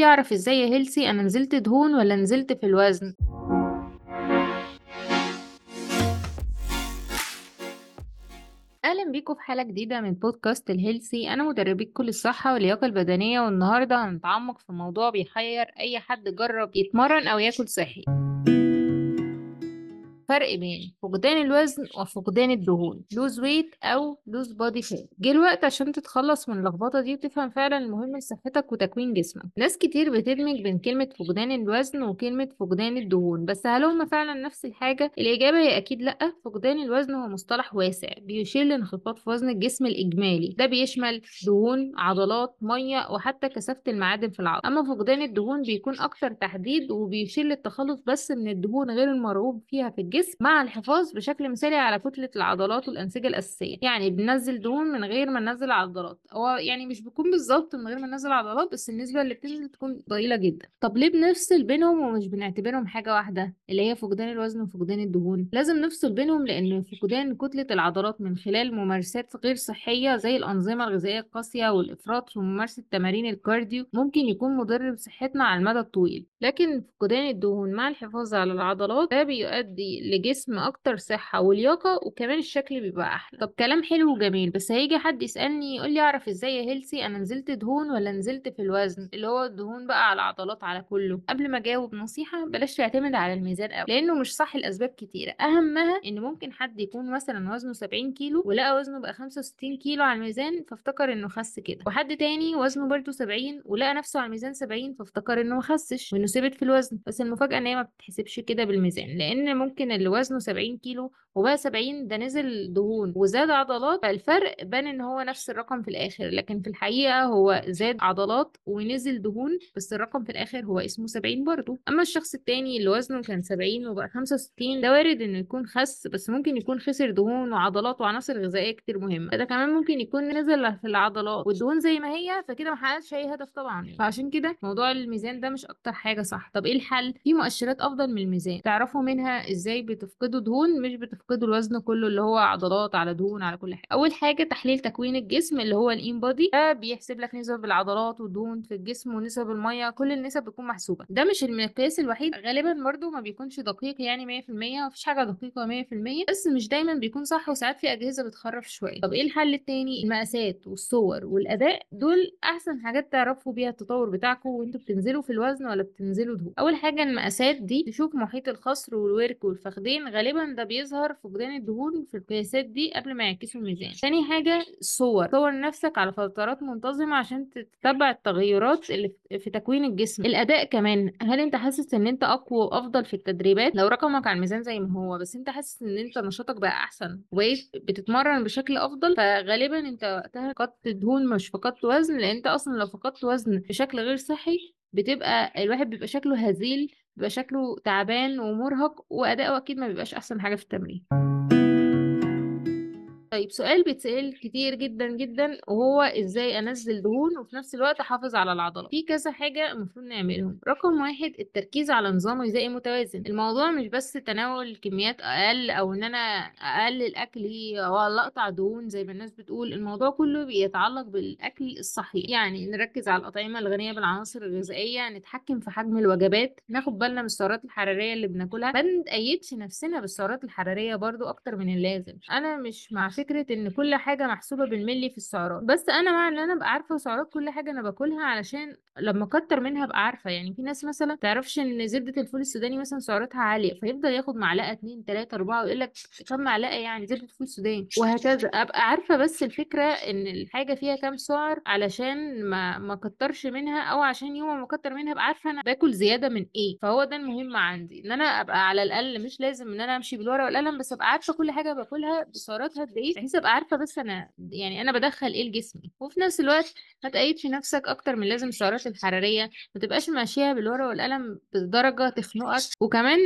أعرف إزاي healthy أنا نزلت دهون ولا نزلت في الوزن؟ أهلا بيكم في حلقة جديدة من بودكاست ال healthy. أنا مدربة كل الصحة واللياقة البدنية والنهاردة هنتعمق في موضوع بيحير أي حد جرب يتمرن أو ياكل صحي. فرق بين فقدان الوزن وفقدان الدهون. lose weight أو lose body fat جه الوقت عشان تتخلص من اللخبطة دي وتفهم فعلا المهم لصحتك وتكوين جسمك. ناس كتير بتدمج بين كلمة فقدان الوزن وكلمة فقدان الدهون بس هل هما فعلا نفس الحاجة؟ الإجابة هي أكيد لأ. فقدان الوزن هو مصطلح واسع بيشير لانخفاض في وزن الجسم الإجمالي. ده بيشمل دهون عضلات مية وحتى كثافة المعادن في العظم أما فقدان الدهون بيكون أكتر تحديد وبيشير للتخلص بس من الدهون غير المرغوب فيها في الجسم. الجسم مع الحفاظ بشكل مثالي على كتلة العضلات والأنسجة الأساسية. يعني بننزل دهون من غير ما ننزل عضلات. هو يعني مش بيكون بالظبط من غير ما ننزل عضلات بس النسبة اللي بتنزل تكون ضئيلة جدا. طب ليه بنفصل بينهم ومش بنعتبرهم حاجة واحدة؟ اللي هي فقدان الوزن وفقدان الدهون. لازم نفصل بينهم لأن فقدان كتلة العضلات من خلال ممارسات غير صحية زي الأنظمة الغذائية القاسية والإفراط في ممارسة تمارين الكارديو ممكن يكون مضر بصحتنا على المدى الطويل. لكن فقدان الدهون مع الحفاظ على العضلات ده بيؤدي لجسم أكتر صحة ولياقة وكمان الشكل بيبقى أحلى. طب كلام حلو وجميل بس هيجي حد يسألني يقول لي أعرف إزاي يا هيلسي أنا نزلت دهون ولا نزلت في الوزن؟ اللي هو الدهون بقى على العضلات على كله. قبل ما أجاوب نصيحة بلاش تعتمد على الميزان قوي لأنه مش صح لأسباب كتيرة. أهمها إن ممكن حد يكون مثلا وزنه 70 كيلو ولقى وزنه بقى 65 كيلو على الميزان فافتكر إنه خس كده. وحد تاني وزنه برده 70 ولقى نفسه على الميزان 70 فافتكر إنه ما خسش وإنه ثبت في الوزن. بس المفاجأة إن هي ما بتتحسبش كده بالميزان لأن ممكن اللي وزنه 70 كيلو وبقى 70 ده نزل دهون وزاد عضلات فالفرق بان إن هو نفس الرقم في الآخر. لكن في الحقيقة هو زاد عضلات ونزل دهون بس الرقم في الآخر هو اسمه 70 برضه. أما الشخص التاني اللي وزنه كان 70 وبقى 65 ده وارد إنه يكون خس بس ممكن يكون خسر دهون وعضلات وعناصر غذائية كتير مهمة. ده كمان ممكن يكون نزل في العضلات والدهون زي ما هي فكده ما حققش أي هدف طبعا. فعشان كده موضوع الميزان ده مش أكتر حاجة صح. طب إيه الحل؟ في مؤشرات أفضل من الميزان. تعرفوا منها إزاي بتفقدوا دهون مش بتفقدوا الوزن كله اللي هو عضلات على دهون على كل حاجة. أول حاجة تحليل تكوين الجسم اللي هو الان بودي ده بيحسب لك نسب العضلات والدهون في الجسم ونسب المية كل النسب بتكون محسوبة. ده مش المقياس الوحيد غالبا برضو ما بيكونش دقيق يعني 100% مفيش حاجة دقيقة 100% بس مش دايما بيكون صح وساعات في أجهزة بتخرف شوية. طب إيه الحل التاني؟ المقاسات والصور والأداء دول أحسن حاجات تعرفوا بيها التطور بتاعكم وأنتوا بتنزلوا في الوزن ولا بتنزلوا دهون. أول حاجة المقاسات دي تشوف محيط الخصر والورك والفخذين غالبا ده بيظهر فقدان الدهون في القياسات دي قبل ما يعكسوا الميزان. تاني حاجة الصور صور نفسك على فترات منتظمة عشان تتبع التغيرات اللي في تكوين الجسم. الأداء كمان. هل أنت حاسس إن أنت أقوى وأفضل في التدريبات؟ لو رقمك على الميزان زي ما هو بس أنت حاسس إن أنت نشاطك بقى أحسن وبقيت بتتمرن بشكل أفضل فغالبا أنت وقتها فقدت دهون مش فقدت وزن لأن أنت أصلا لو فقدت وزن بشكل غير صحي بتبقى الواحد بيبقى شكله هزيل بيبقى شكله تعبان ومرهق وأداؤه أكيد ما بيبقاش أحسن حاجة في التمرين. طيب سؤال بيتسأل كتير جدا جدا وهو إزاي أنزل دهون وفي نفس الوقت أحافظ على العضلة؟ في كذا حاجة المفروض نعملهم. رقم واحد التركيز على نظام غذائي متوازن. الموضوع مش بس تناول كميات أقل أو إن أنا أقلل اكلي ولا اقطع دهون زي ما الناس بتقول الموضوع كله بيتعلق بالأكل الصحي. يعني نركز على الأطعمة الغنية بالعناصر الغذائية نتحكم في حجم الوجبات ناخد بالنا من السعرات الحرارية اللي بناكلها. ما نقيدش نفسنا بالسعرات الحرارية برضو أكتر من اللازم. أنا مش مع فكرة إن كل حاجة محسوبة بالملي في السعرات. بس أنا مع إن أنا أبقى عارفة سعرات كل حاجة أنا باكلها علشان لما أكتر منها أبقى عارفة. يعني في ناس مثلا تعرفش إن زبدة الفول السوداني مثلا سعراتها عالية فيفضل ياخد معلقة اتنين تلاتة اربعة ويقول لك كم معلقة يعني زبدة فول سوداني وهكذا. أبقى عارفة بس الفكرة إن الحاجة فيها كام سعر علشان ما ما كترش منها أو عشان يوم ما أكتر منها أبقى عارفة أنا باكل زيادة من إيه. فهو ده المهم عندي إن أنا أبقى على الأقل مش لازم إن أنا أمشي بالورقة والقلم بس أبقى عارفة كل حاجة باكلها بسعراتها قد إيه. بحيث ابقى عارفة بس أنا يعني أنا بدخل إيه لجسمي وفي نفس الوقت ما تقيدش نفسك أكتر من لازم السعرات الحرارية ما تبقاش ماشيها بالورقة والقلم بدرجة تخنقك وكمان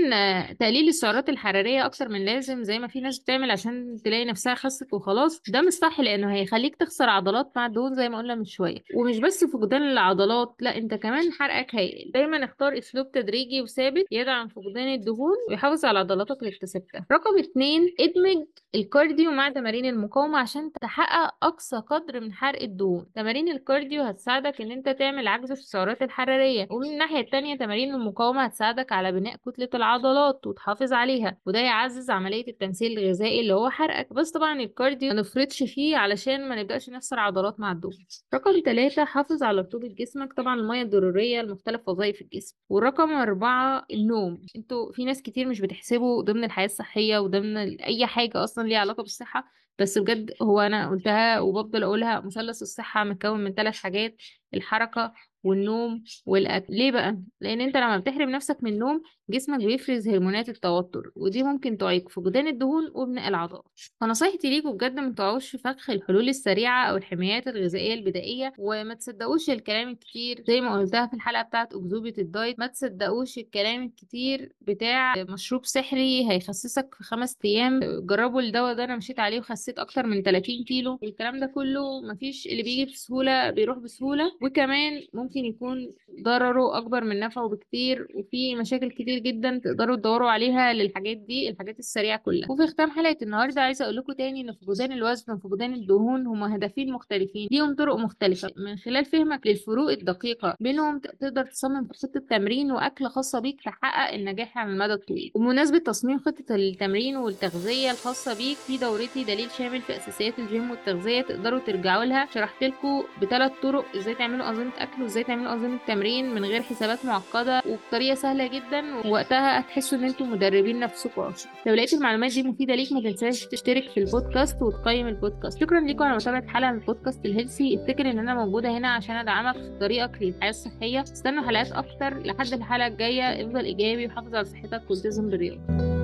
تقليل السعرات الحرارية أكتر من لازم زي ما في ناس بتعمل عشان تلاقي نفسها خست وخلاص. ده مش صح لأنه هيخليك تخسر عضلات مع الدهون زي ما قلنا من شوية. ومش بس فقدان العضلات لأ أنت كمان حرقك هيقل دايما اختار أسلوب تدريجي وثابت يدعم فقدان الدهون ويحافظ على عضلاتك اللي اكتسبتها. رقم اتنين ادمج ال cardio مع تمارين المقاومة عشان تحقق أقصى قدر من حرق الدهون. تمارين ال cardio هتساعدك إن أنت تعمل عجز في السعرات الحرارية ومن الناحية التانية تمارين المقاومة هتساعدك على بناء كتلة العضلات وتحافظ عليها وده يعزز عملية التمثيل الغذائي اللي هو حرقك. بس طبعا الكارديو ما نفرطش فيه علشان ما نبدأش نخسر عضلات مع الدهون. رقم ثلاثة حافظ على رطوبة جسمك. طبعا المية الضرورية لمختلف وظائف الجسم. والرقم أربعة النوم. أنتوا في ناس كتير مش بتحسبوا ضمن الحياة الصحية وضمن أي حاجة أصلا ليها علاقة بالصحة. بس بجد هو أنا قلتها وبفضل أقولها مثلث الصحة متكون من ثلاث حاجات الحركة والنوم والأكل. ليه بقى؟ لأن أنت لما بتحرم نفسك من النوم جسمك بيفرز هرمونات التوتر ودي ممكن تعيق فقدان الدهون وبناء العضلات. فنصيحتي ليكم بجد ما تقعوش في فخ الحلول السريعة أو الحميات الغذائية البدائية وما تصدقوش الكلام الكتير زي ما قلتها في الحلقة بتاعت أكذوبة الدايت. ما تصدقوش الكلام الكتير بتاع مشروب سحري هيخسسك في خمس أيام. جربوا الدواء ده أنا مشيت عليه وخسيت أكتر من 30 كيلو. الكلام ده كله مفيش اللي بيجي بسهولة بيروح بسهولة. وكمان ممكن يكون ضرره أكبر من نفعه بكتير وفي مشاكل كتير جدا تقدروا تدوروا عليها للحاجات دي الحاجات السريعة كلها. وفي ختام حلقة النهاردة عايزة أقول لكم تاني إن فقدان الوزن وفقدان الدهون هما هدفين مختلفين ليهم طرق مختلفة. من خلال فهمك للفروق الدقيقة بينهم تقدر تصمم خطة تمرين وأكل خاصة بيك تحقق النجاح على المدى الطويل. وبمناسبة تصميم خطة التمرين والتغذية الخاصة بيك في دورتي دليل شامل في أساسيات الجيم والتغذية تقدروا ترجعوا لها. شرحت لكم بثلاث طرق إزاي تعملوا أنظمة أكل وازاي تعملوا أنظمة تمرين من غير حسابات معقدة وبطريقة سهلة جدا ووقتها هتحسوا إن أنتم مدربين نفسكم أصلا. لو لقيت المعلومات دي مفيدة ليك ما تنساش تشترك في البودكاست وتقيم البودكاست. شكرا لكم على متابعة حلقة من البودكاست الهيلسي افتكر إن أنا موجودة هنا عشان أدعمك في طريقك للحياة الصحية استنوا حلقات أكتر لحد الحلقة الجاية. افضل إيجابي وحافظ على صحتك والتزم بالرياضة.